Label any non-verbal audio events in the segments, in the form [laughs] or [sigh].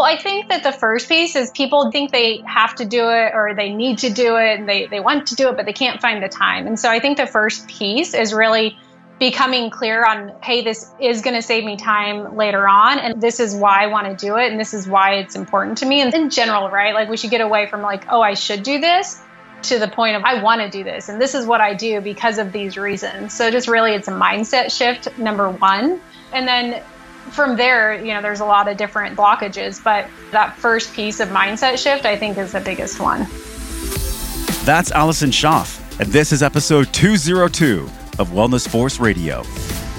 Well, I think that the first piece is people think they have to do it or they need to do it and they, they want to do it, but they can't find the time. And so I think the first piece is really becoming clear on, hey, this is going to save me time later on. And this is why I want to do it. And this is why it's important to me. And in general, right? Like we should get away from like, oh, I should do this to the point of I want to do this. And this is what I do because of these reasons. So just really, it's a mindset shift, number one. And then from there, you know, there's a lot of different blockages, but that first piece of mindset shift, I think, is the biggest one. That's Allison Schaaf, and this is episode 202 of Wellness Force Radio.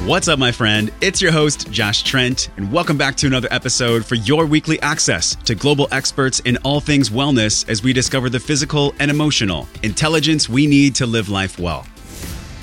What's up, my friend? It's your host, Josh Trent, and welcome back to another episode for your weekly access to global experts in all things wellness as we discover the physical and emotional intelligence we need to live life well.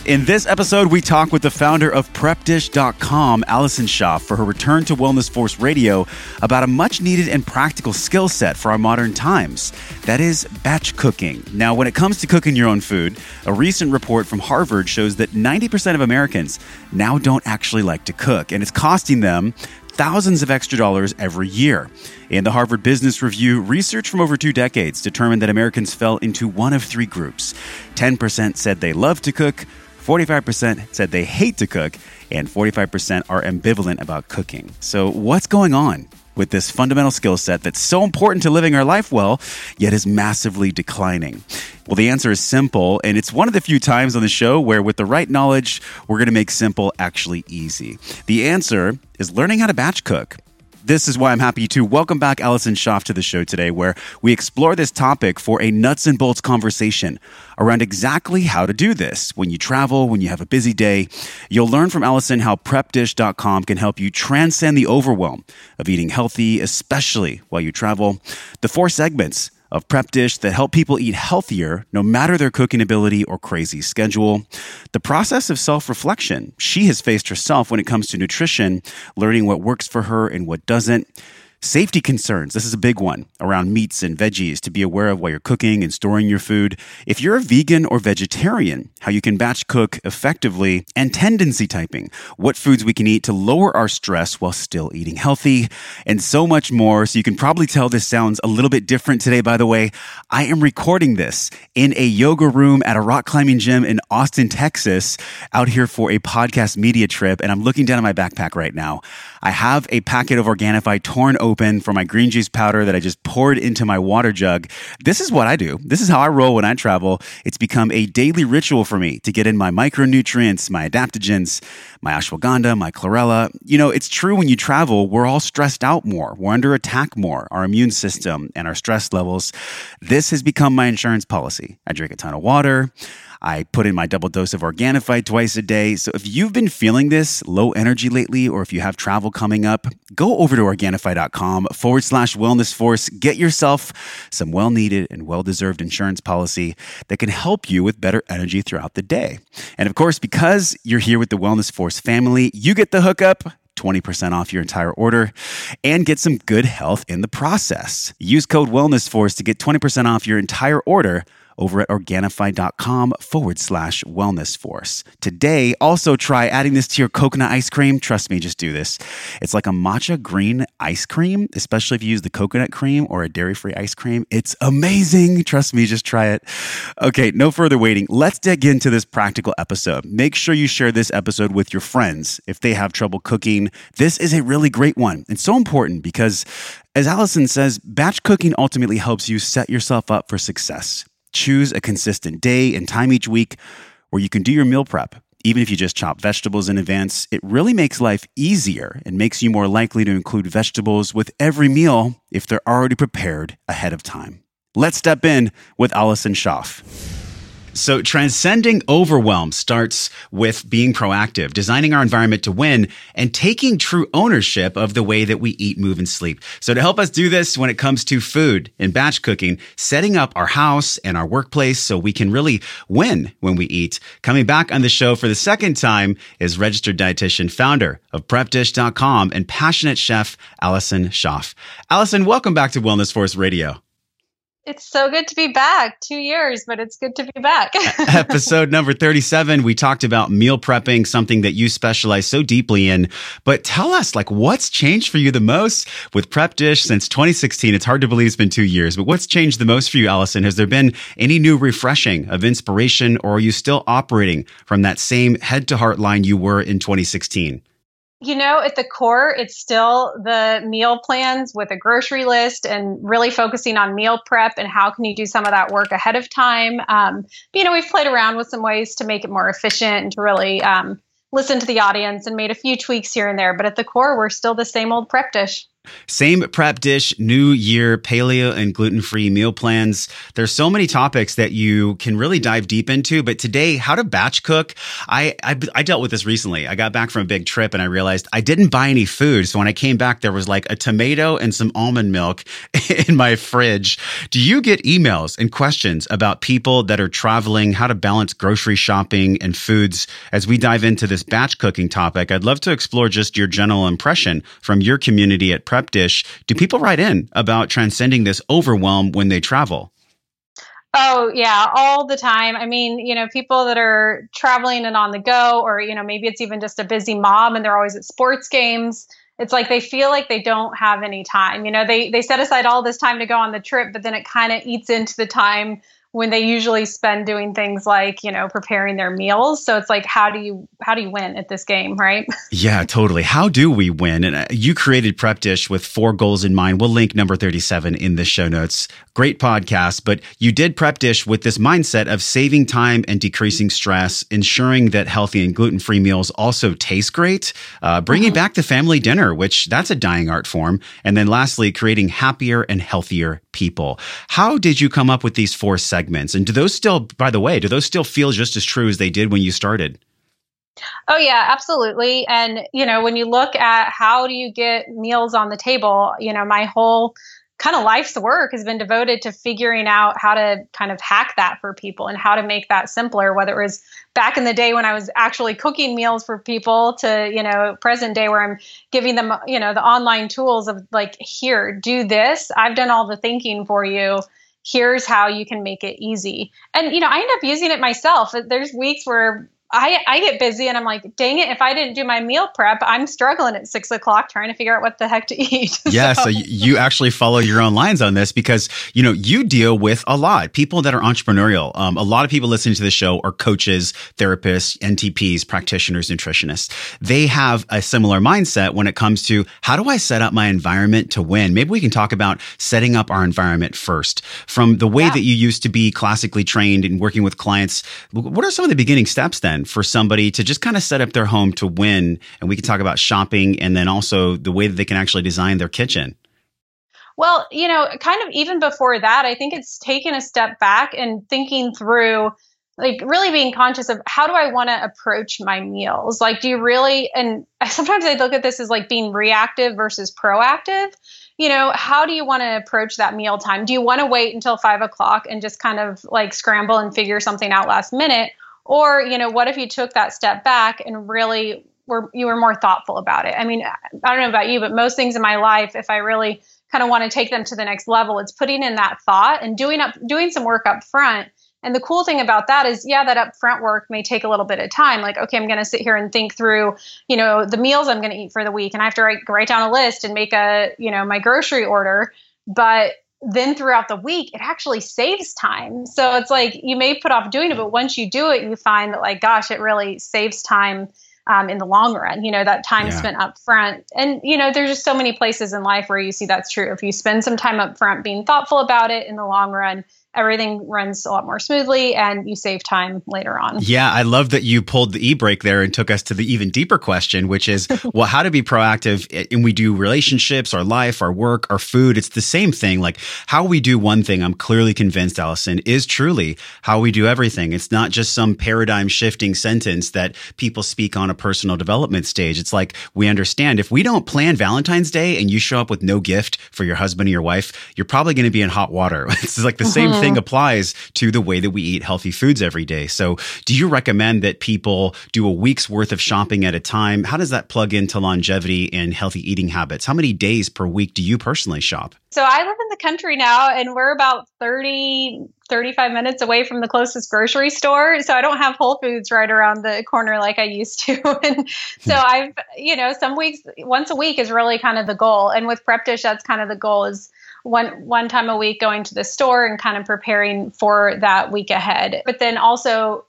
In this episode, we talk with the founder of PrepDish.com, Allison Schaaf, for her return to Wellness Force Radio about a much needed and practical skill set for our modern times. That is batch cooking. Now, when it comes to cooking your own food, a recent report from Harvard shows that 90% of Americans now don't actually like to cook, and it's costing them thousands of extra dollars every year. In the Harvard Business Review, research from over two decades determined that Americans fell into one of three groups 10% said they love to cook, 45% said they hate to cook, and 45% are ambivalent about cooking. So, what's going on? With this fundamental skill set that's so important to living our life well, yet is massively declining? Well, the answer is simple, and it's one of the few times on the show where, with the right knowledge, we're to make simple actually easy. The answer is learning how to batch cook. This is why I'm happy to welcome back Allison Schaaf to the show today, where we explore this topic for a nuts and bolts conversation around exactly how to do this. When you travel, when you have a busy day, you'll learn from Allison how PrepDish.com can help you transcend the overwhelm of eating healthy, especially while you travel. The four segments of prep dish that help people eat healthier no matter their cooking ability or crazy schedule. The process of self reflection she has faced herself when it comes to nutrition, learning what works for her and what doesn't. Safety concerns. This is a big one around meats and veggies to be aware of while you're cooking and storing your food. If you're a vegan or vegetarian, how you can batch cook effectively and tendency typing, what foods we can eat to lower our stress while still eating healthy, and so much more. So you can probably tell this sounds a little bit different today, by the way. I am recording this in a yoga room at a rock climbing gym in Austin, Texas, out here for a podcast media trip. And I'm looking down at my backpack right now. I have a packet of Organifi torn open for my green juice powder that I just poured into my water jug. This is what I do. This is how I roll when I travel. It's become a daily ritual for me to get in my micronutrients, my adaptogens, my ashwagandha, my chlorella. You know, it's true when you travel, we're all stressed out more. We're under attack more, our immune system and our stress levels. This has become my insurance policy. I drink a ton of water. I put in my double dose of Organifi twice a day. So if you've been feeling this low energy lately, or if you have travel coming up, go over to Organifi.com forward slash wellness force. Get yourself some well needed and well deserved insurance policy that can help you with better energy throughout the day. And of course, because you're here with the Wellness Force family, you get the hookup 20% off your entire order and get some good health in the process. Use code WellnessForce to get 20% off your entire order over at Organifi.com forward slash wellness force. Today, also try adding this to your coconut ice cream. Trust me, just do this. It's like a matcha green ice cream, especially if you use the coconut cream or a dairy free ice cream. It's amazing. Trust me, just try it. Okay, no further waiting. Let's dig into this practical episode. Make sure you share this episode with your friends if they have trouble cooking. This is a really great one. It's so important because as Allison says, batch cooking ultimately helps you set yourself up for success. Choose a consistent day and time each week where you can do your meal prep. Even if you just chop vegetables in advance, it really makes life easier and makes you more likely to include vegetables with every meal if they're already prepared ahead of time. Let's step in with Allison Schaaf. So transcending overwhelm starts with being proactive, designing our environment to win, and taking true ownership of the way that we eat, move, and sleep. So to help us do this when it comes to food and batch cooking, setting up our house and our workplace so we can really win when we eat. Coming back on the show for the second time is registered dietitian, founder of PrepDish.com, and passionate chef Allison Schaaf. Allison, welcome back to Wellness Force Radio. It's so good to be back. Two years, but it's good to be back. [laughs] Episode number 37, we talked about meal prepping, something that you specialize so deeply in. But tell us, like, what's changed for you the most with Prep Dish since 2016? It's hard to believe it's been two years, but what's changed the most for you, Allison? Has there been any new refreshing of inspiration, or are you still operating from that same head to heart line you were in 2016? You know, at the core, it's still the meal plans with a grocery list and really focusing on meal prep and how can you do some of that work ahead of time. Um, you know, we've played around with some ways to make it more efficient and to really um, listen to the audience and made a few tweaks here and there. But at the core, we're still the same old prep dish. Same prep dish, new year, paleo and gluten free meal plans. There's so many topics that you can really dive deep into. But today, how to batch cook. I, I, I dealt with this recently. I got back from a big trip and I realized I didn't buy any food. So when I came back, there was like a tomato and some almond milk [laughs] in my fridge. Do you get emails and questions about people that are traveling, how to balance grocery shopping and foods? As we dive into this batch cooking topic, I'd love to explore just your general impression from your community at Prep dish, do people write in about transcending this overwhelm when they travel? Oh, yeah, all the time. I mean, you know, people that are traveling and on the go, or, you know, maybe it's even just a busy mom and they're always at sports games. It's like they feel like they don't have any time. You know, they, they set aside all this time to go on the trip, but then it kind of eats into the time when they usually spend doing things like you know preparing their meals. So it's like how do you how do you win at this game right? [laughs] Yeah totally. How do we win? And uh, you created prep dish with four goals in mind. We'll link number 37 in the show notes. Great podcast but you did prep dish with this mindset of saving time and decreasing stress ensuring that healthy and gluten-free meals also taste great uh, bringing mm-hmm. back the family dinner which that's a dying art form. And then lastly creating happier and healthier people how did you come up with these four segments. And do those still, by the way, do those still feel just as true as they did when you started? Oh yeah, absolutely. And you know, when you look at how do you get meals on the table, you know, my whole kind of life's work has been devoted to figuring out how to kind of hack that for people and how to make that simpler whether it was back in the day when I was actually cooking meals for people to, you know, present day where I'm giving them, you know, the online tools of like, here, do this. I've done all the thinking for you here's how you can make it easy. And you know, I end up using it myself. There's weeks where I, I get busy and I'm like, dang it, if I didn't do my meal prep, I'm struggling at six o'clock trying to figure out what the heck to [laughs] eat. Yeah. so. so. you actually follow your own lines on this because, you know, you deal with a lot people that are entrepreneurial. Um, a lot of people listening to the show are coaches, therapists, NTPs, practitioners, nutritionists. They have a similar mindset when it comes to how do I set up my environment to win? Maybe we can talk about setting up our environment first from the way yeah. that you used to be classically trained and working with clients. What are some of the beginning steps then? For somebody to just kind of set up their home to win? And we can talk about shopping and then also the way that they can actually design their kitchen. Well, you know, kind of even before that, I think it's taking a step back and thinking through like really being conscious of how do I want to approach my meals? Like, do you really, and [laughs] sometimes I look at this as like being reactive versus proactive. You know, how do you want to approach that meal time? Do you want to wait until five o'clock and just kind of like scramble and figure something out last minute? Or, you know, what if you took that step back and really were you were more thoughtful about it? I mean, I don't know about you, but most things in my life, if I really kind of want to take them to the next level, it's putting in that thought and doing up doing some work up front. And the cool thing about that is, yeah, that upfront work may take a little bit of time. Like, okay, I'm going to sit here and think through, you know, the meals I'm going to eat for the week, and I have to write write down a list and make a, you know, my grocery order. But then throughout the week it actually saves time. So it's like you may put off doing it but once you do it you find that like gosh it really saves time um, in the long run you know that time yeah. spent up front. And you know there's just so many places in life where you see that's true. If you spend some time up front being thoughtful about it in the long run everything runs a lot more smoothly and you save time later on. Yeah, I love that you pulled the e-brake there and took us to the even deeper question, which is, [laughs] well, how to be proactive eh, and we do relationships, our life, our work, our food. It's the same thing. Like how we do one thing, I'm clearly convinced, Allison, is truly how we do everything. It's not just some paradigm shifting sentence that people speak on a personal development stage. It's like we understand if we don't plan Valentine's Day and you show up with no gift for your husband or your wife, you're probably going to be in hot water. [laughs] it's like the same thing applies to the way that we eat healthy foods every day. So, do you recommend that people do a week's worth of shopping at a time? How does that plug into longevity and healthy eating habits? How many days per week do you personally shop? So, I live in the country now, and we're about 30, 35 minutes away from the closest grocery store. So, I don't have Whole Foods right around the corner like I used to. [laughs] and so, hmm. I've, you know, some weeks, once a week is really kind of the goal. And with Prep Dish, that's kind of the goal is one one time a week going to the store and kind of preparing for that week ahead. But then also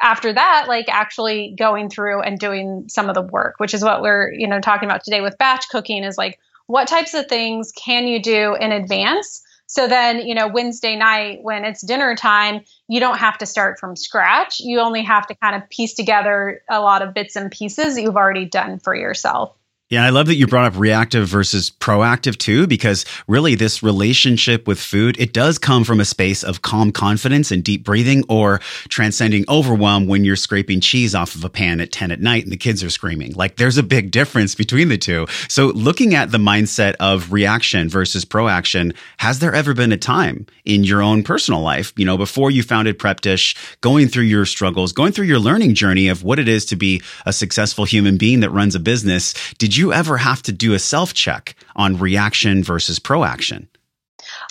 after that like actually going through and doing some of the work, which is what we're, you know, talking about today with batch cooking is like what types of things can you do in advance? So then, you know, Wednesday night when it's dinner time, you don't have to start from scratch. You only have to kind of piece together a lot of bits and pieces that you've already done for yourself. Yeah, I love that you brought up reactive versus proactive too, because really this relationship with food, it does come from a space of calm confidence and deep breathing or transcending overwhelm when you're scraping cheese off of a pan at 10 at night and the kids are screaming. Like there's a big difference between the two. So looking at the mindset of reaction versus proaction, has there ever been a time in your own personal life, you know, before you founded Prep Dish, going through your struggles, going through your learning journey of what it is to be a successful human being that runs a business? Did you you ever have to do a self check on reaction versus proaction?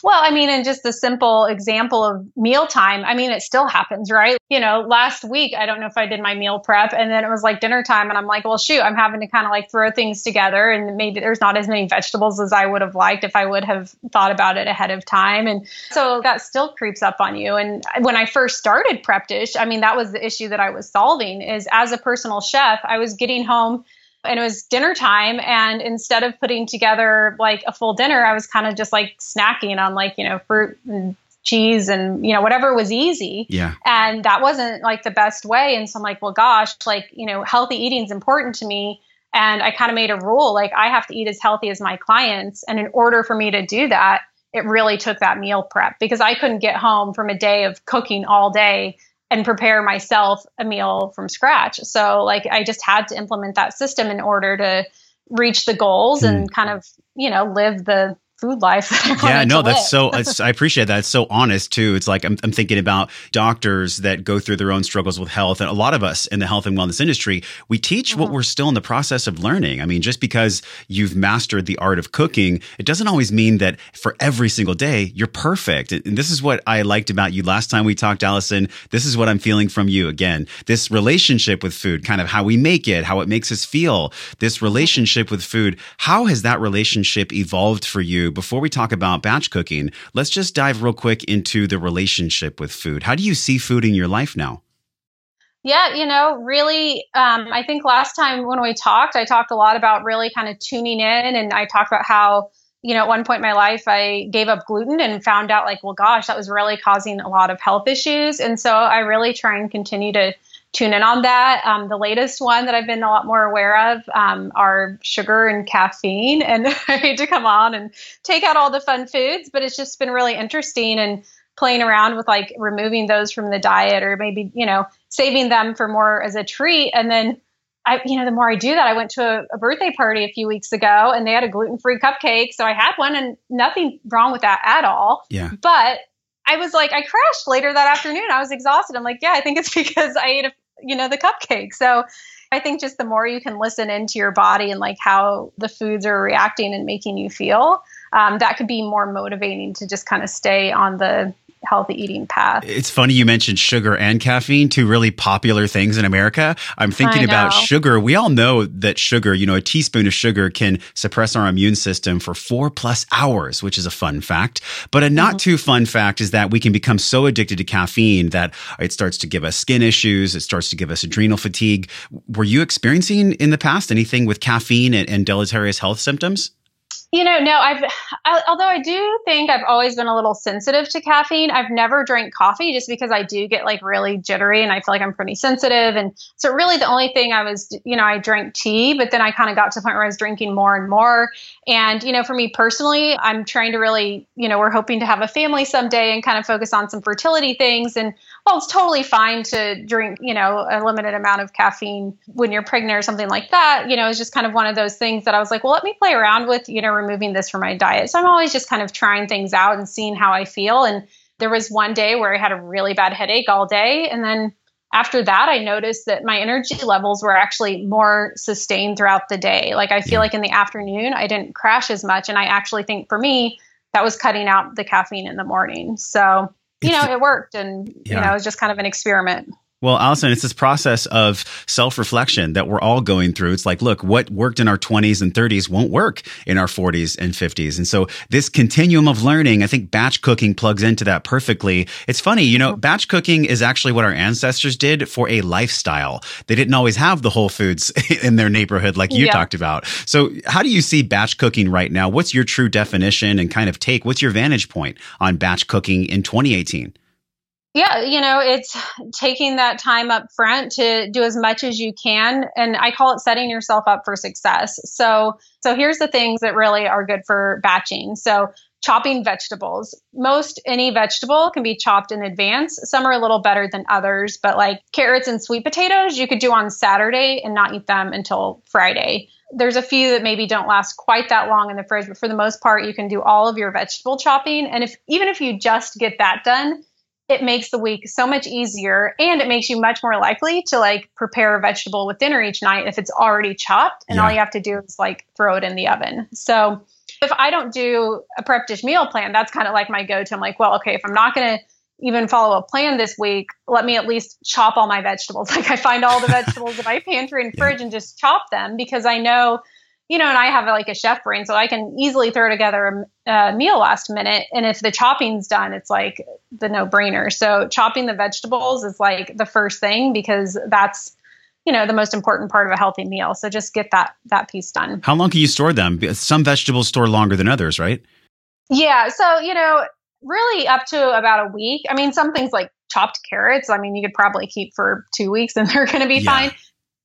Well, I mean, in just the simple example of mealtime, I mean, it still happens, right? You know, last week, I don't know if I did my meal prep and then it was like dinner time and I'm like, well, shoot, I'm having to kind of like throw things together and maybe there's not as many vegetables as I would have liked if I would have thought about it ahead of time. And so that still creeps up on you. And when I first started Prep Dish, I mean, that was the issue that I was solving is as a personal chef, I was getting home and it was dinner time and instead of putting together like a full dinner i was kind of just like snacking on like you know fruit and cheese and you know whatever was easy. Yeah. And that wasn't like the best way and so i'm like well gosh like you know healthy eating is important to me and i kind of made a rule like i have to eat as healthy as my clients and in order for me to do that it really took that meal prep because i couldn't get home from a day of cooking all day and prepare myself a meal from scratch. So like I just had to implement that system in order to reach the goals mm. and kind of, you know, live the food life. yeah, no, that's so. [laughs] I appreciate that. It's so honest too. It's like I'm, I'm thinking about doctors that go through their own struggles with health, and a lot of us in the health and wellness industry, we teach mm-hmm. what we're still in the process of learning. I mean, just because you've mastered the art of cooking, it doesn't always mean that for every single day you're perfect. And this is what I liked about you last time we talked, Allison. This is what I'm feeling from you again. This relationship with food, kind of how we make it, how it makes us feel. This relationship with food. How has that relationship evolved for you? Before we talk about batch cooking, let's just dive real quick into the relationship with food. How do you see food in your life now? Yeah, you know, really, um, I think last time when we talked, I talked a lot about really kind of tuning in, and I talked about how, you know, at one point in my life, I gave up gluten and found out, like, well, gosh, that was really causing a lot of health issues. And so I really try and continue to tune in on that. Um, the latest one that I've been a lot more aware of um, are sugar and caffeine. [laughs] And I hate to come on and take out all the fun foods, but it's just been really interesting and playing around with like removing those from the diet or maybe, you know, saving them for more as a treat. And then I, you know, the more I do that, I went to a, a birthday party a few weeks ago and they had a gluten free cupcake. So I had one and nothing wrong with that at all. Yeah. But I was like, I crashed later that afternoon. I was exhausted. I'm like, yeah, I think it's [laughs] because I ate a you know, the cupcake. So I think just the more you can listen into your body and like how the foods are reacting and making you feel, um, that could be more motivating to just kind of stay on the healthy eating path. It's funny you mentioned sugar and caffeine, two really popular things in America. I'm thinking about sugar. We all know that sugar, you know, a teaspoon of sugar can suppress our immune system for four plus hours, which is a fun fact. But a not mm-hmm. too fun fact is that we can become so addicted to caffeine that it starts to give us skin issues. It starts to give us adrenal fatigue. Were you experiencing in the past anything with caffeine and, and deleterious health symptoms? You know, no, I've, I, although I do think I've always been a little sensitive to caffeine, I've never drank coffee just because I do get like really jittery and I feel like I'm pretty sensitive. And so, really, the only thing I was, you know, I drank tea, but then I kind of got to the point where I was drinking more and more. And, you know, for me personally, I'm trying to really, you know, we're hoping to have a family someday and kind of focus on some fertility things. And well, it's totally fine to drink, you know, a limited amount of caffeine when you're pregnant or something like that. You know, it's just kind of one of those things that I was like, well, let me play around with, you know, removing this from my diet. So I'm always just kind of trying things out and seeing how I feel. And there was one day where I had a really bad headache all day. And then after that, I noticed that my energy levels were actually more sustained throughout the day. Like I feel like in the afternoon, I didn't crash as much. And I actually think for me, that was cutting out the caffeine in the morning. So, you know, it worked. And, yeah. you know, it was just kind of an experiment. Well, Allison, it's this process of self reflection that we're all going through. It's like, look, what worked in our 20s and 30s won't work in our 40s and 50s. And so this continuum of learning, I think batch cooking plugs into that perfectly. It's funny, you know, batch cooking is actually what our ancestors did for a lifestyle. They didn't always have the whole foods [laughs] in their neighborhood like you yeah. talked about. So how do you see batch cooking right now? What's your true definition and kind of take? What's your vantage point on batch cooking in 2018? Yeah you know it's taking that time up front to do as much as you can and i call it setting yourself up for success. So so here's the things that really are good for batching. So chopping vegetables. Most any vegetable can be chopped in advance. Some are a little better than others but like carrots and sweet potatoes you could do on saturday and not eat them until friday. There's a few that maybe don't last quite that long in the fridge but for the most part you can do all of your vegetable chopping and if even if you just get that done it makes the week so much easier and it makes you much more likely to like prepare a vegetable with dinner each night if it's already chopped and yeah. all you have to do is like throw it in the oven. So if I don't do a prep dish meal plan, that's kind of like my go to. I'm like, well, okay, if I'm not going to even follow a plan this week, let me at least chop all my vegetables. [laughs] Like I find all the vegetables in my pantry and fridge yeah. and just chop them because I know you know, and I have like a chef brain, so I can easily throw together a, a meal last minute. And if the chopping's done, it's like the no brainer. So chopping the vegetables is like the first thing because that's you know the most important part of a healthy meal so just get that that piece done how long can you store them some vegetables store longer than others right yeah so you know really up to about a week i mean some things like chopped carrots i mean you could probably keep for two weeks and [laughs] they're going to be yeah. fine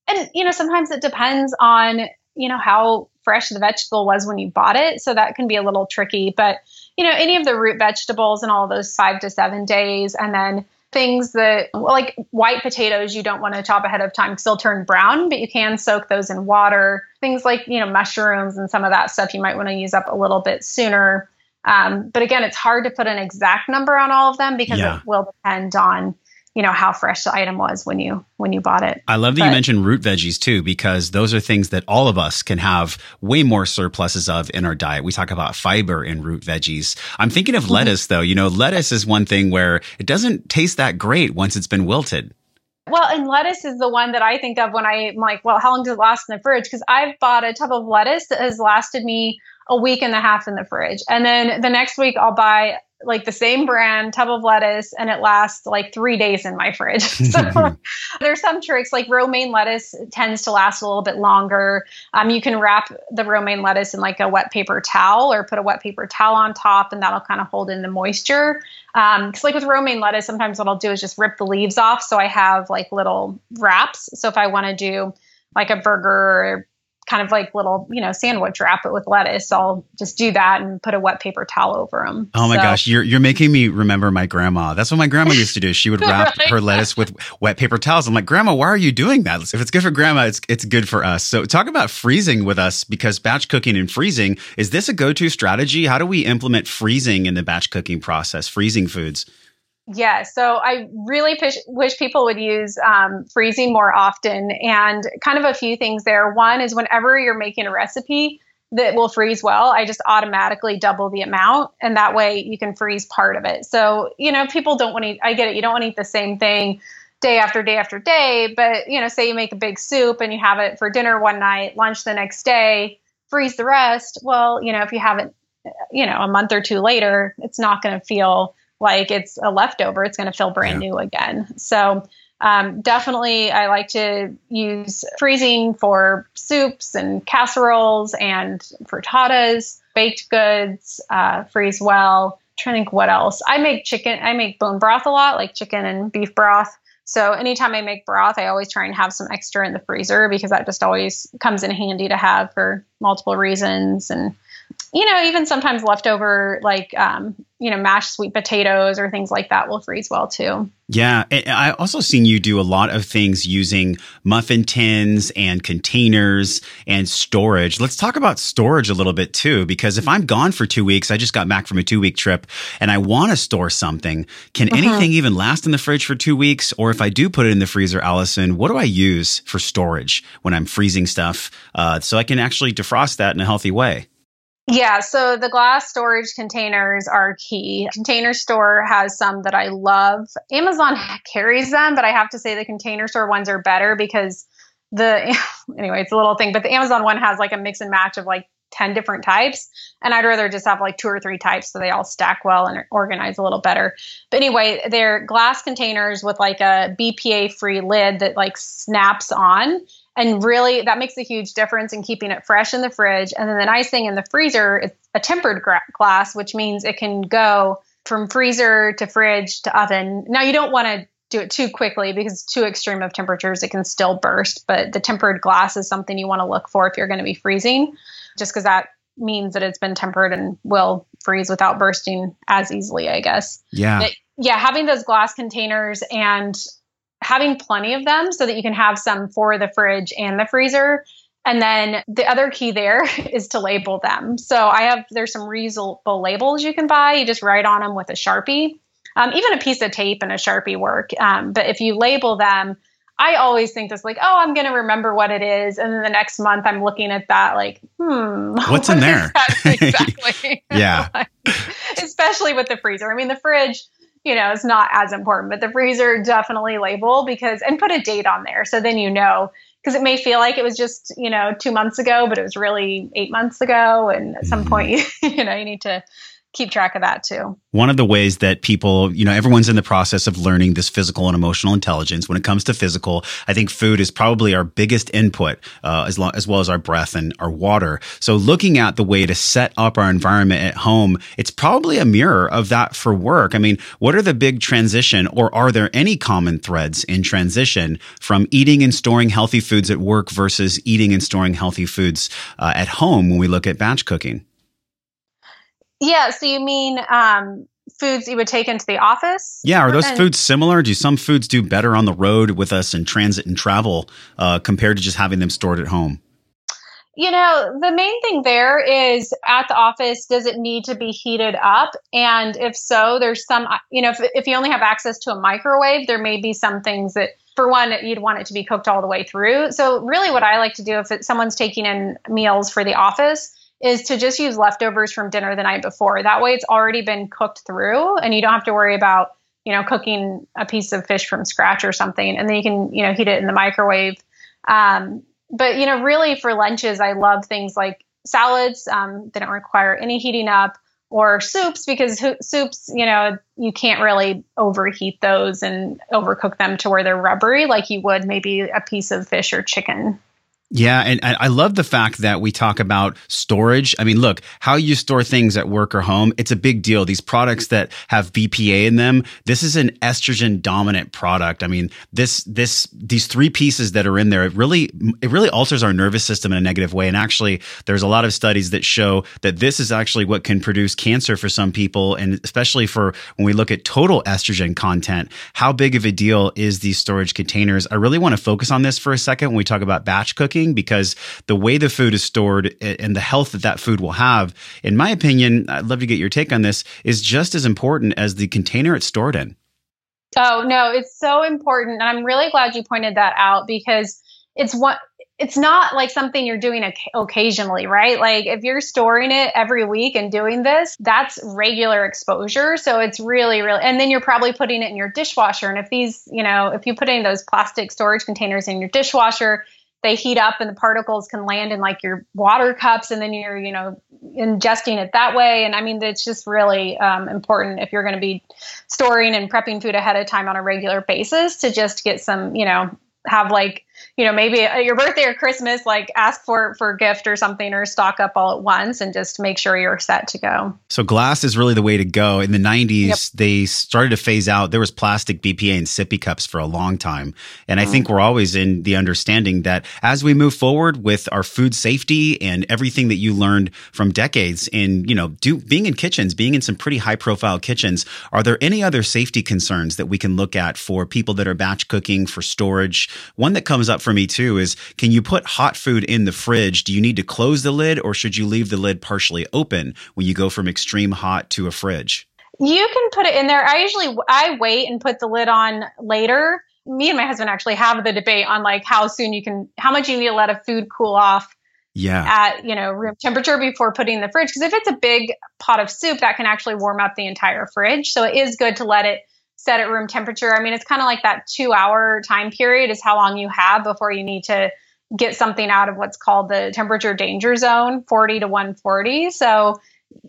and you know sometimes it depends on you know, how fresh the vegetable was when you bought it. So that can be a little tricky. But, you know, any of the root vegetables and all those five to seven days. And then things that, like white potatoes, you don't want to chop ahead of time because they'll turn brown, but you can soak those in water. Things like, you know, mushrooms and some of that stuff you might want to use up a little bit sooner. Um, but again, it's hard to put an exact number on all of them because yeah. it will depend on you know how fresh the item was when you when you bought it. I love that but, you mentioned root veggies too because those are things that all of us can have way more surpluses of in our diet. We talk about fiber in root veggies. I'm thinking of mm-hmm. lettuce though. You know, lettuce is one thing where it doesn't taste that great once it's been wilted. Well, and lettuce is the one that I think of when I'm like, well, how long does it last in the fridge? Because I've bought a tub of lettuce that has lasted me a week and a half in the fridge. And then the next week I'll buy like the same brand tub of lettuce and it lasts like three days in my fridge. [laughs] so [laughs] there's some tricks like romaine lettuce tends to last a little bit longer. Um, you can wrap the romaine lettuce in like a wet paper towel or put a wet paper towel on top and that'll kind of hold in the moisture. Um, cause like with romaine lettuce, sometimes what I'll do is just rip the leaves off. So I have like little wraps. So if I want to do like a burger or kind of like little, you know, sandwich wrap it with lettuce. I'll just do that and put a wet paper towel over them. Oh my so. gosh, you're you're making me remember my grandma. That's what my grandma used to do. She would [laughs] wrap right? her lettuce with wet paper towels. I'm like, "Grandma, why are you doing that? If it's good for grandma, it's it's good for us." So, talk about freezing with us because batch cooking and freezing, is this a go-to strategy? How do we implement freezing in the batch cooking process, freezing foods? Yeah, so I really wish, wish people would use um, freezing more often. And kind of a few things there. One is whenever you're making a recipe that will freeze well, I just automatically double the amount. And that way you can freeze part of it. So, you know, people don't want to, I get it, you don't want to eat the same thing day after day after day. But, you know, say you make a big soup and you have it for dinner one night, lunch the next day, freeze the rest. Well, you know, if you have it, you know, a month or two later, it's not going to feel like it's a leftover. It's going to feel brand yeah. new again. So um, definitely, I like to use freezing for soups and casseroles and frittatas, baked goods, uh, freeze well. I'm trying to think what else. I make chicken. I make bone broth a lot, like chicken and beef broth. So anytime I make broth, I always try and have some extra in the freezer because that just always comes in handy to have for multiple reasons. And you know, even sometimes leftover like um, you know mashed sweet potatoes or things like that will freeze well too. Yeah, I also seen you do a lot of things using muffin tins and containers and storage. Let's talk about storage a little bit too, because if I'm gone for two weeks, I just got back from a two week trip and I want to store something. Can uh-huh. anything even last in the fridge for two weeks? Or if I do put it in the freezer, Allison, what do I use for storage when I'm freezing stuff uh, so I can actually defrost that in a healthy way? Yeah, so the glass storage containers are key. Container Store has some that I love. Amazon [laughs] carries them, but I have to say the Container Store ones are better because the [laughs] anyway, it's a little thing, but the Amazon one has like a mix and match of like 10 different types and I'd rather just have like two or three types so they all stack well and organize a little better. But anyway, they're glass containers with like a BPA free lid that like snaps on and really that makes a huge difference in keeping it fresh in the fridge. And then the nice thing in the freezer it's a tempered gra- glass which means it can go from freezer to fridge to oven. Now you don't want to do it too quickly because too extreme of temperatures. It can still burst but the tempered glass is something you want to look for if you're going to be freezing just because that means that it's been tempered and will freeze without bursting as easily i guess. Yeah. But yeah having those glass containers and having plenty of them so that you can have some for the fridge and the freezer. And then the other key there [laughs] is to label them. So I have, there's some reusable labels you can buy. You just write on them with a Sharpie. Um, even a piece of tape and a Sharpie work. Um, but if you label them, I always think this like, oh, I'm going to remember what it is. And then the next month I'm looking at that like, hmm. [laughs] What's what in there? [laughs] Exactly. yeah. Especially with the freezer. I mean, the fridge, you know, it's not as important, but the freezer definitely label because, and put a date on there. So then you know, because it may feel like it was just, you know, two months ago, but it was really eight months ago. And at some mm-hmm. point, you, [laughs] you know, you need to keep track of that too. One of the ways that people, you know, everyone's in the process of learning this physical and emotional intelligence. When it comes to physical, I think food is probably our biggest input, uh, as, long, as well as our breath and our water. So looking at the way to set up our environment at home, it's probably a mirror of that for work. I mean, what are the big transition or are there any common threads in transition from eating and storing healthy foods at work versus eating and storing healthy foods uh, at home when we look at batch cooking? Yeah. So you mean um, foods you would take into the office? Yeah. Are those and, foods similar? Do some foods do better on the road with us in transit and travel uh, compared to just having them stored at home? You know, the main thing there is at the office, does it need to be heated up? And if so, there's some, you know, if, if you only have access to a microwave, there may be some things that, for one, you'd want it to be cooked all the way through. So, really, what I like to do if it, someone's taking in meals for the office is to just use leftovers from dinner the night before. That way it's already been cooked through and you don't have to worry about, you know, cooking a piece of fish from scratch or something. And then you can, you know, heat it in the microwave. Um, but, you know, really for lunches, I love things like salads. Um, they don't require any heating up or soups because ho- soups, you know, you can't really overheat those and overcook them to where they're rubbery like you would maybe a piece of fish or chicken. Yeah, and I love the fact that we talk about storage. I mean, look, how you store things at work or home, it's a big deal. These products that have BPA in them, this is an estrogen dominant product. I mean, this this these three pieces that are in there, it really it really alters our nervous system in a negative way. And actually, there's a lot of studies that show that this is actually what can produce cancer for some people and especially for when we look at total estrogen content, how big of a deal is these storage containers? I really want to focus on this for a second when we talk about batch cooking cooking because the way the food is stored and the health that that food will have, in my opinion, I'd love to get your take on this, is just as important as the container it's stored in. Oh, no, it's so important. And I'm really glad you pointed that out because it's what it's not like something you're doing occasionally, right? Like if you're storing it every week and doing this, that's regular exposure. So it's really, really, and then you're probably putting it in your dishwasher. And if these, you know, if you put in those plastic storage containers in your dishwasher, they heat up and the particles can land in like your water cups and then you're you know ingesting it that way. And i mean it's just really um, important if you're going to be storing and prepping food ahead of time on a regular basis to just get some you know have like you know, maybe at your birthday or Christmas, like ask for for a gift or something, or stock up all at once, and just make sure you're set to go. So glass is really the way to go. In the '90s, yep. they started to phase out. There was plastic BPA and sippy cups for a long time, and mm. I think we're always in the understanding that as we move forward with our food safety and everything that you learned from decades in, you know, do, being in kitchens, being in some pretty high profile kitchens, are there any other safety concerns that we can look at for people that are batch cooking for storage? One that comes up for me too is can you put hot food in the fridge? Do you need to close the lid or should you leave the lid partially open when you go from extreme hot to a fridge? You can put it in there. I usually I wait and put the lid on later. Me and my husband actually have the debate on like how soon you can how much you need to let a food cool off yeah. at you know room temperature before putting in the fridge because if it's a big pot of soup that can actually warm up the entire fridge so it is good to let it set at room temperature. I mean it's kind of like that two hour time period is how long you have before you need to get something out of what's called the temperature danger zone 40 to 140 so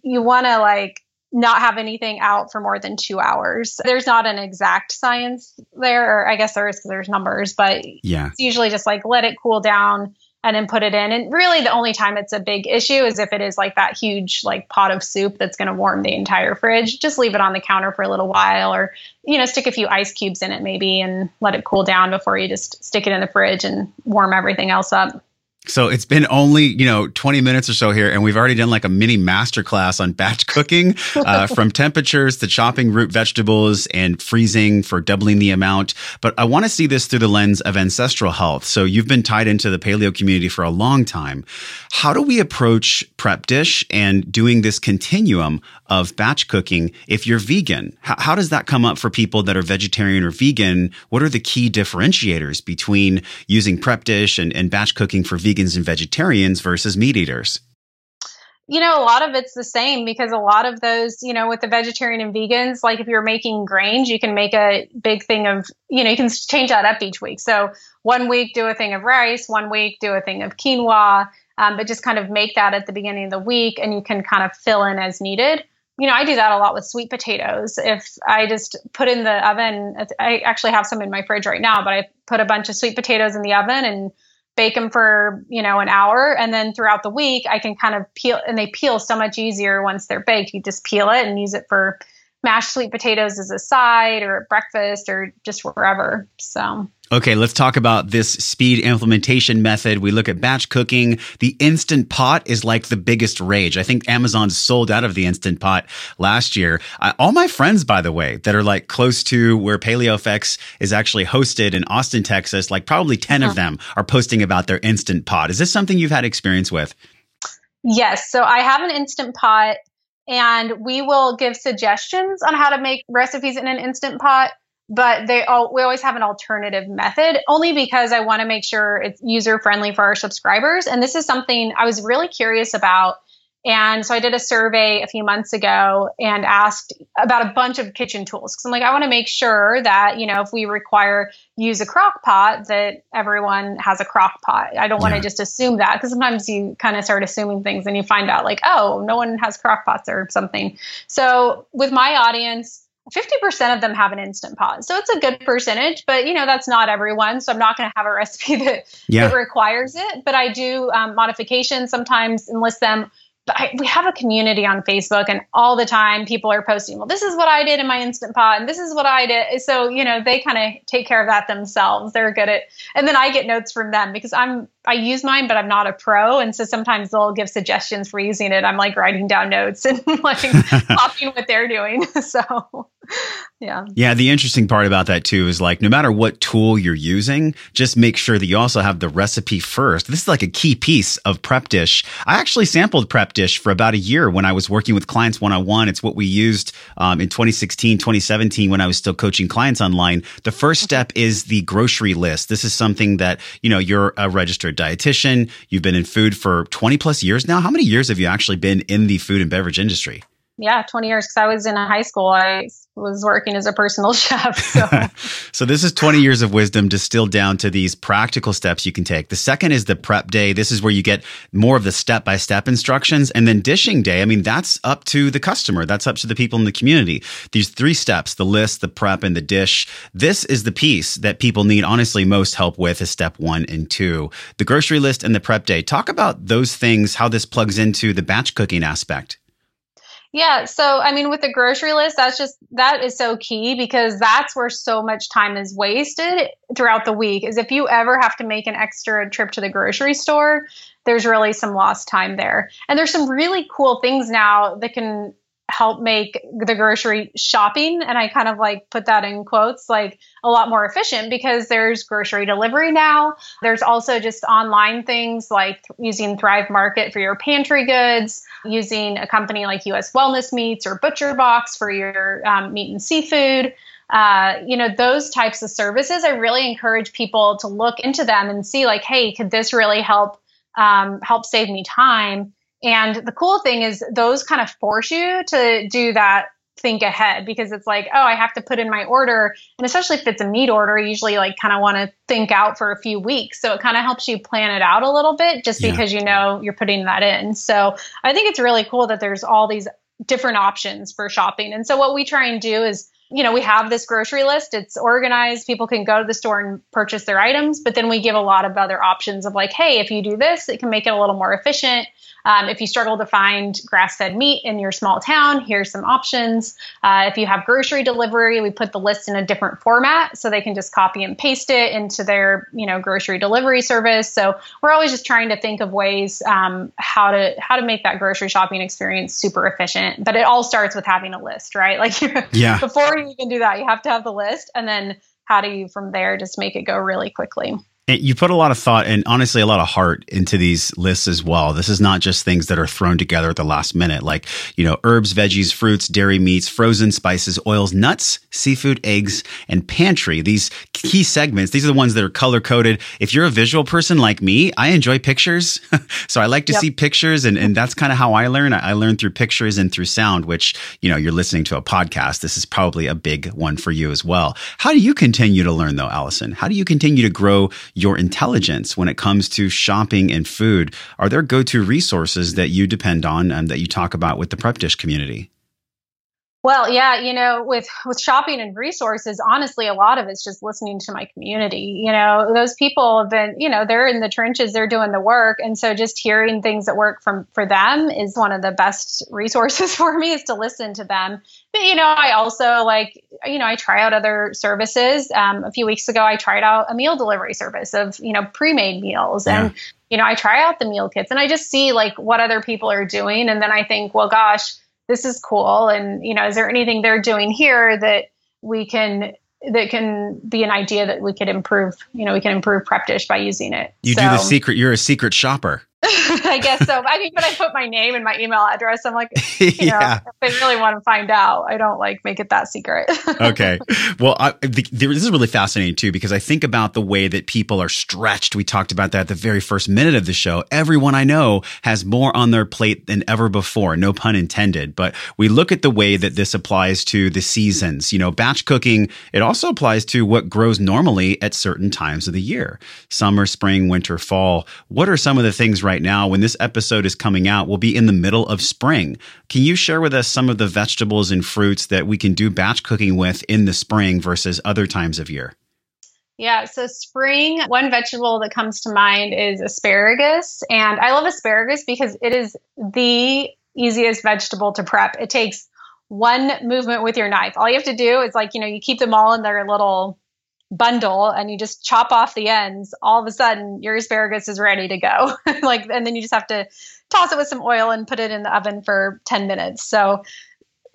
you want to like not have anything out for more than two hours. There's not an exact science there, or I guess there is because there's numbers, but yeah, it's usually just like let it cool down and then put it in. And really, the only time it's a big issue is if it is like that huge like pot of soup that's going to warm the entire fridge. Just leave it on the counter for a little while, or you know, stick a few ice cubes in it maybe, and let it cool down before you just stick it in the fridge and warm everything else up. So it's been only, you know, 20 minutes or so here, and we've already done like a mini masterclass on batch [laughs] cooking uh, from temperatures to chopping root vegetables and freezing for doubling the amount. But I want to see this through the lens of ancestral health. So you've been tied into the paleo community for a long time. How do we approach prep dish and doing this continuum of batch cooking if you're vegan? How, how does that come up for people that are vegetarian or vegan? What are the key differentiators between using prep dish and, and batch cooking for vegan? Vegans and vegetarians versus meat eaters? You know, a lot of it's the same because a lot of those, you know, with the vegetarian and vegans, like if you're making grains, you can make a big thing of, you know, you can change that up each week. So one week do a thing of rice, one week do a thing of quinoa, um, but just kind of make that at the beginning of the week and you can kind of fill in as needed you know, I do that a lot with sweet potatoes. If I just put in the oven, I actually have some in my fridge right now, but I put a bunch of sweet potatoes in the oven and bake them for you know an hour and then throughout the week i can kind of peel and they peel so much easier once they're baked. You just peel it and use it for mashed sweet potatoes as a side or breakfast or just wherever so Okay, let's talk about this speed implementation method. We look at batch cooking. The instant pot is like the biggest rage. I think Amazon sold out of the instant pot last year. Uh, all my friends, by the way, that are like close to where PaleoFX is actually hosted in Austin, Texas, like probably 10 uh-huh. of them are posting about their instant pot. Is this something you've had experience with? Yes. So I have an instant pot and we will give suggestions on how to make recipes in an instant pot but they all we always have an alternative method only because I want to make sure it's user friendly for our subscribers. And this is something I was really curious about. And so I did a survey a few months ago and asked about a bunch of kitchen tools because I'm like, I want to make sure that, you know, if we require use a crock pot, that everyone has a crock pot. I don't want to just assume that because sometimes you kind of start assuming things and you find out like, oh, no one has crock pots or something. So with my audience, 50% of them have an instant pot. So it's a good percentage, but you know, that's not everyone. So I'm not going to have a [laughs] recipe that, yeah. that requires it, but I do um, modifications sometimes enlist them but I, we have a community on Facebook, and all the time people are posting, well, this is what I did in my Instant Pot, and this is what I did. So, you know, they kind of take care of that themselves. They're good at, and then I get notes from them because I'm, I use mine, but I'm not a pro. And so sometimes they'll give suggestions for using it. I'm like writing down notes [laughs] and like [laughs] copying what they're doing. So, [laughs] yeah. Yeah. The interesting part about that too is like, no matter what tool you're using, just make sure that you also have the recipe first. This is like a key piece of Prep Dish. I actually sampled Prep dish for about a year when I was working with clients one on one. It's what we used um, in 2016, 2017 when I was still coaching clients online. The first step is the grocery list. This is something that, you know, you're a registered dietitian. You've been in food for 20 plus years now. How many years have you actually been in the food and beverage industry? Yeah, 20 years because I was in high school. I was working as a personal [laughs] chef. So. [laughs] so this is 20 years of wisdom distilled down to these practical steps you can take. The second is the prep day. This is where you get more of the step by step instructions. And then dishing day, I mean, that's up to the customer. That's up to the people in the community. These three steps, the list, the prep, and the dish. This is the piece that people need honestly most help with is step one and two. The grocery list and the prep day. Talk about those things, how this plugs into the batch cooking aspect. Yeah. So, I mean, with the grocery list, that's just, that is so key because that's where so much time is wasted throughout the week. Is if you ever have to make an extra trip to the grocery store, there's really some lost time there. And there's some really cool things now that can help make the grocery shopping. And i kind of like put that in quotes like a lot more efficient because there's grocery delivery now. There's also just online things like using thrive market for your pantry goods using a company like us wellness meats or butcher box for your um, meat and seafood. Uh, you know those types of services i really encourage people to look into them and see like hey could this really help um, help save me time and the cool thing is those kind of force you to do that think ahead because it's like, oh, I have to put in my order. And especially if it's a meat order, I usually like kind of want to think out for a few weeks. So it kind of helps you plan it out a little bit just yeah. because you know you're putting that in. So I think it's really cool that there's all these different options for shopping. And so what we try and do is you know, we have this grocery list. It's organized. People can go to the store and purchase their items, but then we give a lot of other options of like, hey, if you do this, it can make it a little more efficient. Um, if you struggle to find grass fed meat in your small town, here's some options. Uh, if you have grocery delivery, we put the list in a different format so they can just copy and paste it into their you know grocery delivery service. So we're always just trying to think of ways um, how to how to make that grocery shopping experience super efficient. But it all starts with having a list, right? [laughs] Like yeah. before you can do that, you have to have the list, and then how do you from there just make it go really quickly? You put a lot of thought and honestly a lot of heart into these lists as well. This is not just things that are thrown together at the last minute, like, you know, herbs, veggies, fruits, dairy meats, frozen spices, oils, nuts, seafood, eggs, and pantry. These key segments, these are the ones that are color coded. If you're a visual person like me, I enjoy pictures. [laughs] so I like to yep. see pictures and, and that's kind of how I learn. I learn through pictures and through sound, which, you know, you're listening to a podcast. This is probably a big one for you as well. How do you continue to learn though, Allison? How do you continue to grow your intelligence when it comes to shopping and food? Are there go to resources that you depend on and that you talk about with the Prep Dish community? Well, yeah, you know, with with shopping and resources, honestly, a lot of it's just listening to my community. You know, those people have been, you know, they're in the trenches, they're doing the work, and so just hearing things that work from for them is one of the best resources [laughs] for me is to listen to them. But you know, I also like, you know, I try out other services. Um, a few weeks ago, I tried out a meal delivery service of you know pre-made meals, yeah. and you know, I try out the meal kits, and I just see like what other people are doing, and then I think, well, gosh this is cool. And you know is there anything they're doing here that we can that can be an idea that we could improve you know we can improve prep dish by using it? You so, do the secret you're a secret shopper [laughs] I guess so. I mean, but I put my name and my email address. I'm like, [laughs] you yeah. know, if they really want to find out, I don't like make it that secret. [laughs] okay. Well, I, the, this is really fascinating too, because I think about the way that people are stretched. We talked about that at the very first minute of the show. Everyone I know has more on their plate than ever before. No pun intended. But we look at the way that this applies to the seasons. You know, batch cooking, it also applies to what grows normally at certain times of the year. Summer, spring, winter, fall. What are some of the things right now, when this episode is coming out, we'll be in the middle of spring. Can you share with us some of the vegetables and fruits that we can do batch cooking with in the spring versus other times of year? Yeah, so spring, one vegetable that comes to mind is asparagus. And I love asparagus because it is the easiest vegetable to prep. It takes one movement with your knife. All you have to do is like, you know, you keep them all in their little bundle and you just chop off the ends, all of a sudden your asparagus is ready to go. [laughs] like and then you just have to toss it with some oil and put it in the oven for 10 minutes. So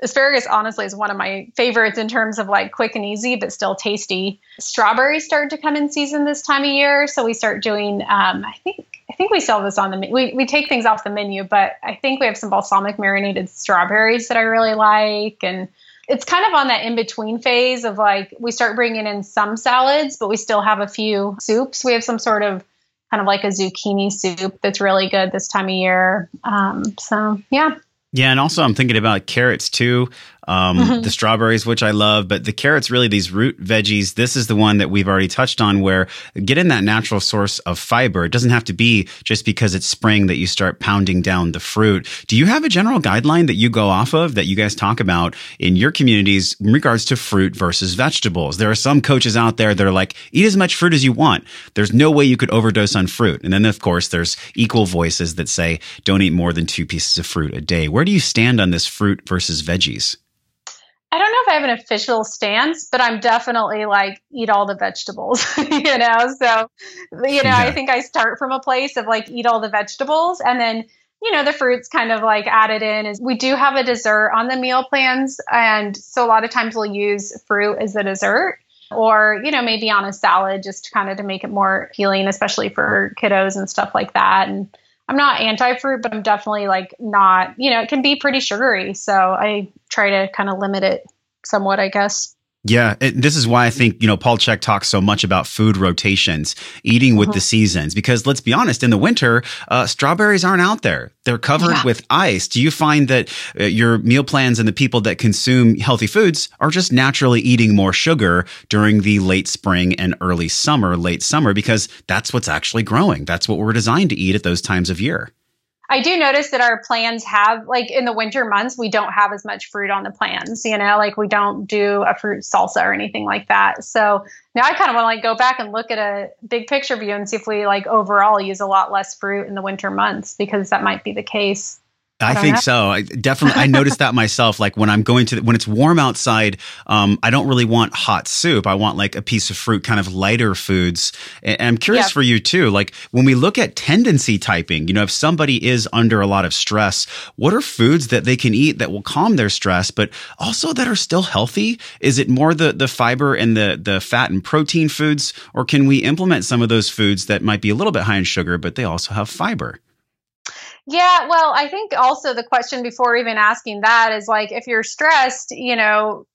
asparagus honestly is one of my favorites in terms of like quick and easy but still tasty strawberries start to come in season this time of year so we start doing um, i think i think we sell this on the we, we take things off the menu but i think we have some balsamic marinated strawberries that i really like and it's kind of on that in between phase of like we start bringing in some salads, but we still have a few soups. We have some sort of kind of like a zucchini soup that's really good this time of year. Um, so, yeah. Yeah, and also I'm thinking about carrots too. Um, [laughs] the strawberries, which I love, but the carrots, really these root veggies. This is the one that we've already touched on where get in that natural source of fiber. It doesn't have to be just because it's spring that you start pounding down the fruit. Do you have a general guideline that you go off of that you guys talk about in your communities in regards to fruit versus vegetables? There are some coaches out there that are like, eat as much fruit as you want. There's no way you could overdose on fruit. And then, of course, there's equal voices that say, don't eat more than two pieces of fruit a day. Where do you stand on this fruit versus veggies? I don't know if I have an official stance, but I'm definitely like eat all the vegetables, [laughs] you know. So, you know, yeah. I think I start from a place of like eat all the vegetables and then you know the fruits kind of like added in is we do have a dessert on the meal plans and so a lot of times we'll use fruit as a dessert or you know maybe on a salad just kind of to make it more appealing especially for kiddos and stuff like that and i'm not anti-fruit but i'm definitely like not you know it can be pretty sugary so i try to kind of limit it somewhat i guess yeah, it, this is why I think, you know, Paul Chek talks so much about food rotations, eating with uh-huh. the seasons, because let's be honest, in the winter, uh, strawberries aren't out there. They're covered yeah. with ice. Do you find that uh, your meal plans and the people that consume healthy foods are just naturally eating more sugar during the late spring and early summer, late summer, because that's what's actually growing? That's what we're designed to eat at those times of year. I do notice that our plans have like in the winter months we don't have as much fruit on the plans, you know, like we don't do a fruit salsa or anything like that. So now I kind of want to like go back and look at a big picture view and see if we like overall use a lot less fruit in the winter months because that might be the case. I, think so. I [laughs] definitely, I noticed that myself. Like when I'm going to, when it's warm outside, um, I don't really want hot soup. I want like a piece of fruit, kind of lighter foods. And I'm curious for you too. Like when we look at tendency typing, you know, if somebody is under a lot of stress, what are foods that they can eat that will calm their stress, but also that are still healthy? Is it more the, the fiber and the, the fat and protein foods, or can we implement some of those foods that might be a little bit high in sugar, but they also have fiber? Yeah, well, I think also the question before even asking that is like if you're stressed, you know,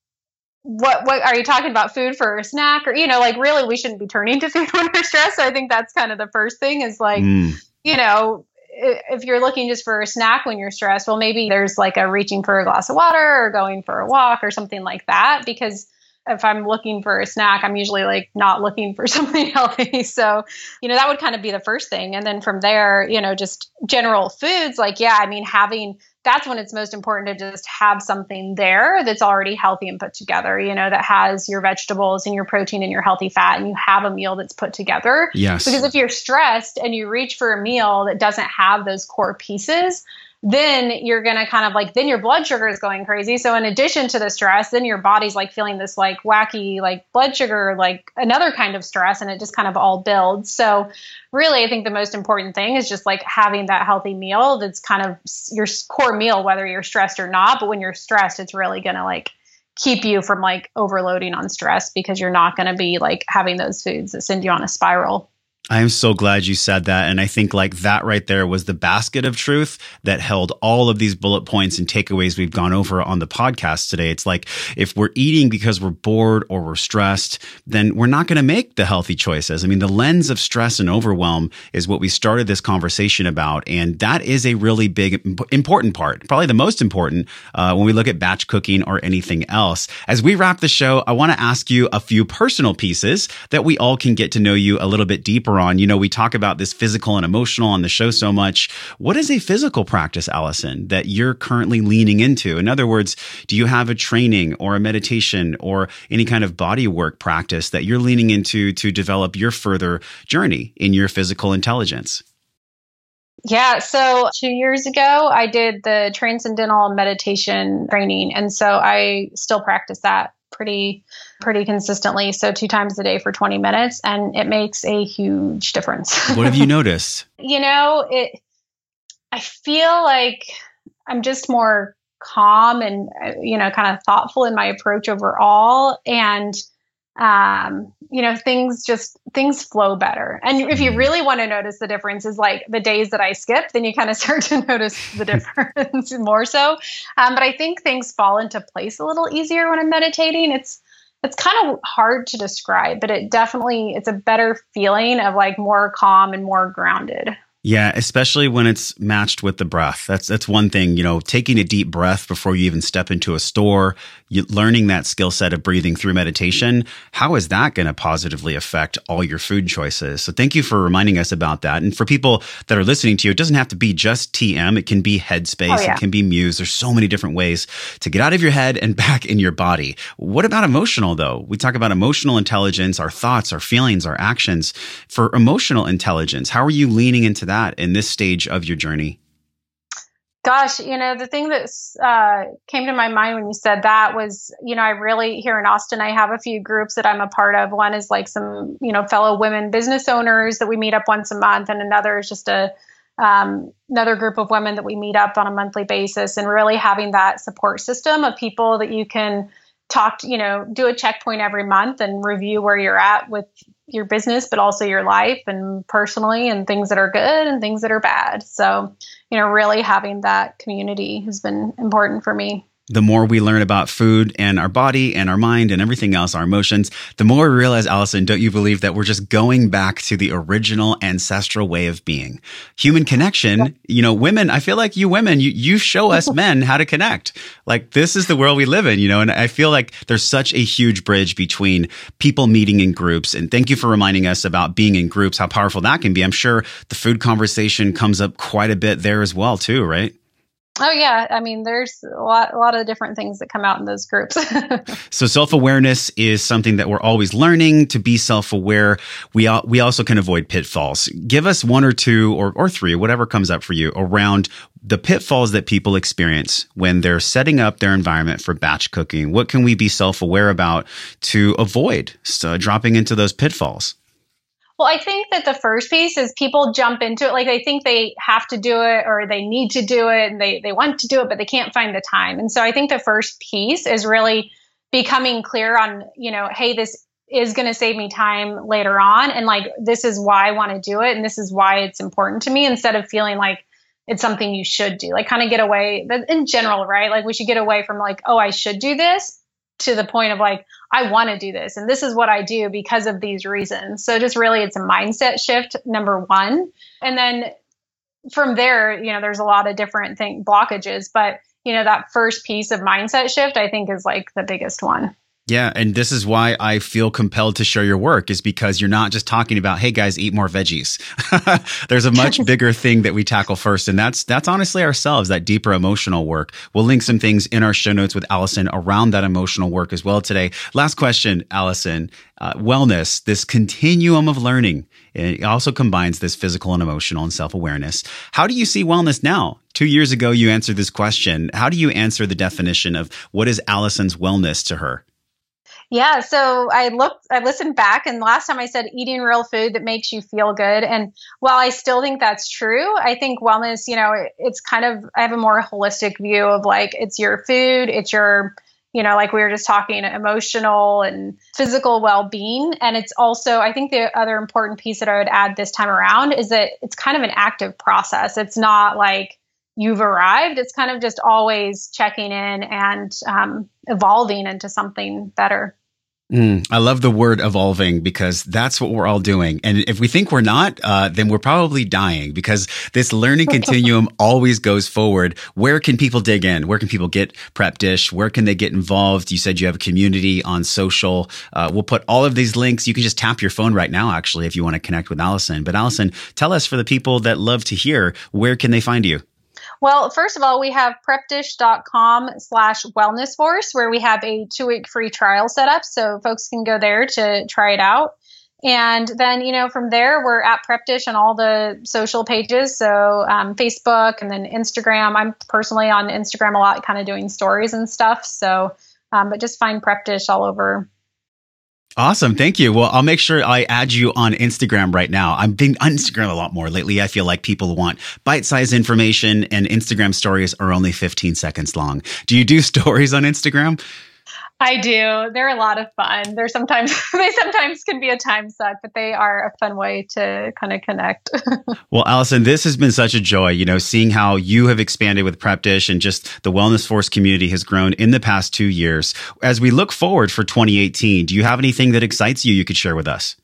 what what are you talking about food for a snack or you know, like really we shouldn't be turning to [laughs] food when we're stressed. So I think that's kind of the first thing is like, mm. you know, if you're looking just for a snack when you're stressed, well maybe there's like a reaching for a glass of water or going for a walk or something like that because if I'm looking for a snack, I'm usually like not looking for [laughs] something healthy. So, you know, that would kind of be the first thing. And then from there, you know, just general foods, like, yeah, I mean, having that's when it's most important to just have something there that's already healthy and put together, you know, that has your vegetables and your protein and your healthy fat, and you have a meal that's put together. Yes. Because if you're stressed and you reach for a meal that doesn't have those core pieces, then you're going to kind of like then your blood sugar is going crazy. So in addition to the stress then your body's like feeling this like wacky like blood sugar like another kind of stress and it just kind of all builds. So really i think the most important thing is just like having that healthy meal that's kind of your core meal whether you're stressed or not. But when you're stressed it's really going to like keep you from like overloading on stress because you're not going to be like having those foods that send you on a spiral I am so glad you said that. And I think like that right there was the basket of truth that held all of these bullet points and takeaways we've gone over on the podcast today. It's like if we're eating because we're bored or we're stressed, then we're not going to make the healthy choices. I mean, the lens of stress and overwhelm is what we started this conversation about. And that is a really big, important part, probably the most important uh, when we look at batch cooking or anything else. As we wrap the show, I want to ask you a few personal pieces that we all can get to know you a little bit deeper on. You know, we talk about this physical and emotional on the show so much. What is a physical practice, Allison, that you're currently leaning into? In other words, do you have a training or a meditation or any kind of body work practice that you're leaning into to develop your further journey in your physical intelligence? Yeah, so two years ago, I did the transcendental meditation training. And so I still practice that pretty pretty consistently. So two times a day for 20 minutes and it makes a huge difference. What have you [laughs] noticed? You know it i feel like i'm just more calm and uh, you know kind of thoughtful in my approach overall and um, you know things just things flow better. And if you mm-hmm. really want to notice the difference is like the days that i skip then you kind of [laughs] start to notice the [laughs] difference more so. Um, but i think things fall into place a little easier when i'm meditating. It's it's kind of hard to describe but it definitely it's a better feeling of like more calm and more grounded Yeah, especially when it's matched with the breath. That's that's one thing, you know, taking a deep breath before you even step into a store, you, learning that skill set of breathing through meditation, how is that going to positively affect all your food choices? So thank you for reminding us about that. And for people that are listening to you, it doesn't have to be just TM, it can be Headspace, oh, yeah. it can be Muse. There's so many different ways to get out of your head and [laughs] back in your body. What about emotional though? We talk about emotional intelligence, our thoughts, our feelings, our actions. For emotional intelligence, how are you leaning into that in this stage of your journey? Gosh, you know, the thing that uh, came to my mind when you said that was, you know, I really, here in Austin, I have a few groups that I'm a part of. One is like some, you know, fellow women business owners that we meet up once a month, and another is just a, um, another group of women that we meet up on a monthly basis, and really having that support system of people that you can talk you know, do a checkpoint every month and review where you're at with your business, but also your life and personally, and things that are good and things that are bad. So, you know, really having that community has been important for me the more we learn about food and our body and our mind and everything else, our emotions, the more we realize, Allison, don't you believe that we're just going back to the original ancestral way of being? Human connection, you know, women, I feel like you women, you, you show us [laughs] men how to connect. Like this is the world we live in, you know, and I feel like there's such a huge bridge between people meeting in groups. And thank you for reminding us about being in groups, how powerful that can be. I'm sure the food conversation comes up quite a bit there as well, too, right? Oh yeah, I mean, there's a lot, a lot of different things that come out in those groups. [laughs] so self awareness is something that we're always learning to be self aware. We we also can avoid pitfalls. Give us one or two or or three, whatever comes up for you, around the pitfalls that people experience when they're setting up their environment for batch cooking. What can we be self aware about to avoid so uh, dropping into those pitfalls? Well, I think that the first piece is people jump into it like they think they have to do it or they need to do it and they, they want to do it, but they can't find the time. And so I think the first piece is really becoming clear on, you know, hey, this is going to save me time later on. And like, this is why I want to do it. And this is why it's important to me instead of feeling like it's something you should do. Like, kind of get away, but in general, right? Like, we should get away from like, oh, I should do this to the point of like, I want to do this and this is what I do because of these reasons. So just really it's a mindset shift, number one. And then from there, you know, there's a lot of different thing blockages, but you know, that first piece of mindset shift I think is like the biggest one. Yeah, and this is why I feel compelled to share your work is because you're not just talking about, hey guys, eat more veggies. [laughs] There's a much [laughs] bigger thing that we tackle first, and that's that's honestly ourselves, that deeper emotional work. We'll link some things in our show notes with Allison around that emotional work as well today. Last question, Allison. Uh, wellness, this continuum of learning, it also combines this physical and emotional and self awareness. How do you see wellness now? Two years ago, you answered this question. How do you answer the definition of what is Allison's wellness to her? Yeah, so I looked, I listened back, and last time I said eating real food that makes you feel good. And while I still think that's true, I think wellness, you know, it, it's kind of, I have a more holistic view of like it's your food, it's your, you know, like we were just talking, emotional and physical well being. And it's also, I think the other important piece that I would add this time around is that it's kind of an active process. It's not like, you've arrived. It's kind of just always checking in and um, evolving into something better. Mm, I love the word evolving because that's what we're all doing. And if we think we're not, uh, then we're probably dying because this learning [laughs] continuum always goes forward. Where can people dig in? Where can people get Prep Dish? Where can they get involved? You said you have a community on social. Uh, we'll put all of these links. You can just tap your phone right now, actually, if you want to connect with Allison. But Allison, tell us for the people that love to hear, where can they find you? Well, first of all, we have prepdish.com slash wellness force where we have a two week free trial set up. So folks can go there to try it out. And then, you know, from there, we're at PrepDish on all the social pages. So um, Facebook and then Instagram. I'm personally on Instagram a lot, kind of doing stories and stuff. So, um, but just find PrepDish all over Awesome. Thank you. Well, I'll make sure I add you on Instagram right now. I'm being on Instagram a lot more lately. I feel like people want bite sized information and Instagram stories are only 15 seconds long. Do you do [laughs] stories on Instagram? I do. They're a lot of fun. They're sometimes [laughs] they sometimes can be a time suck, but they are a fun way to kind of connect. [laughs] well, Allison, this has been such a joy, you know, seeing how you have expanded with Prep Dish and just the Wellness Force community has grown in the past 2 years. As we look forward for 2018, do you have anything that excites you you could share with us?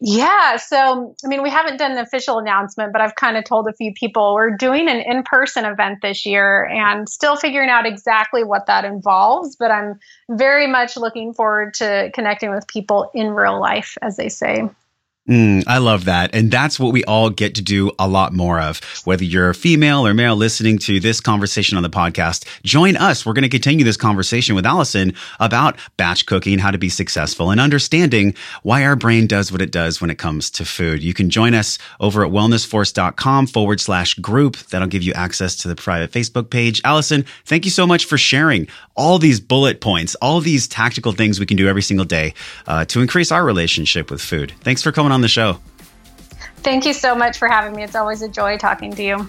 Yeah. So, I mean, we haven't done an official announcement, but I've kind of told a few people we're doing an in person event this year and still figuring out exactly what that involves. But I'm very much looking forward to connecting with people in real life, as they say. Mm, I love that. And that's what we all get to do a lot more of. Whether you're a female or male listening to this conversation on the podcast, join us. We're going to continue this conversation with Allison about batch cooking, how to be successful, and understanding why our brain does what it does when it comes to food. You can join us over at wellnessforce.com forward slash group. That'll give you access to the private Facebook page. Allison, thank you so much for sharing all these bullet points, all these tactical things we can do every single day uh, to increase our relationship with food. Thanks for coming on the show. Thank you so much for having me. It's always a joy talking to you.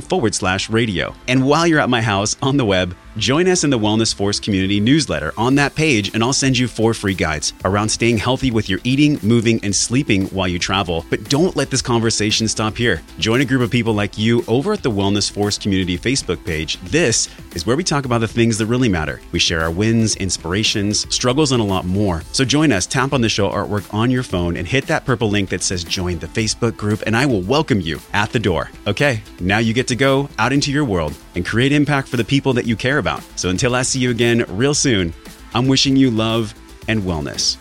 forward slash radio. And while you're at my house on the web, Join us in the Wellness Force community newsletter on that page, and I'll send you four free guides around staying healthy with your eating, moving, and sleeping while you travel. But don't let this conversation stop here. Join a group of people like you over at the Wellness Force community Facebook page. This is where we talk about the things that really matter. We share our wins, inspirations, struggles, and a lot more. So join us, tap on the show artwork on your phone, and hit that purple link that says join the Facebook group, and I will welcome you at the door. Okay, now you get to go out into your world and create impact for the people that you care about. So until I see you again real soon, I'm wishing you love and wellness.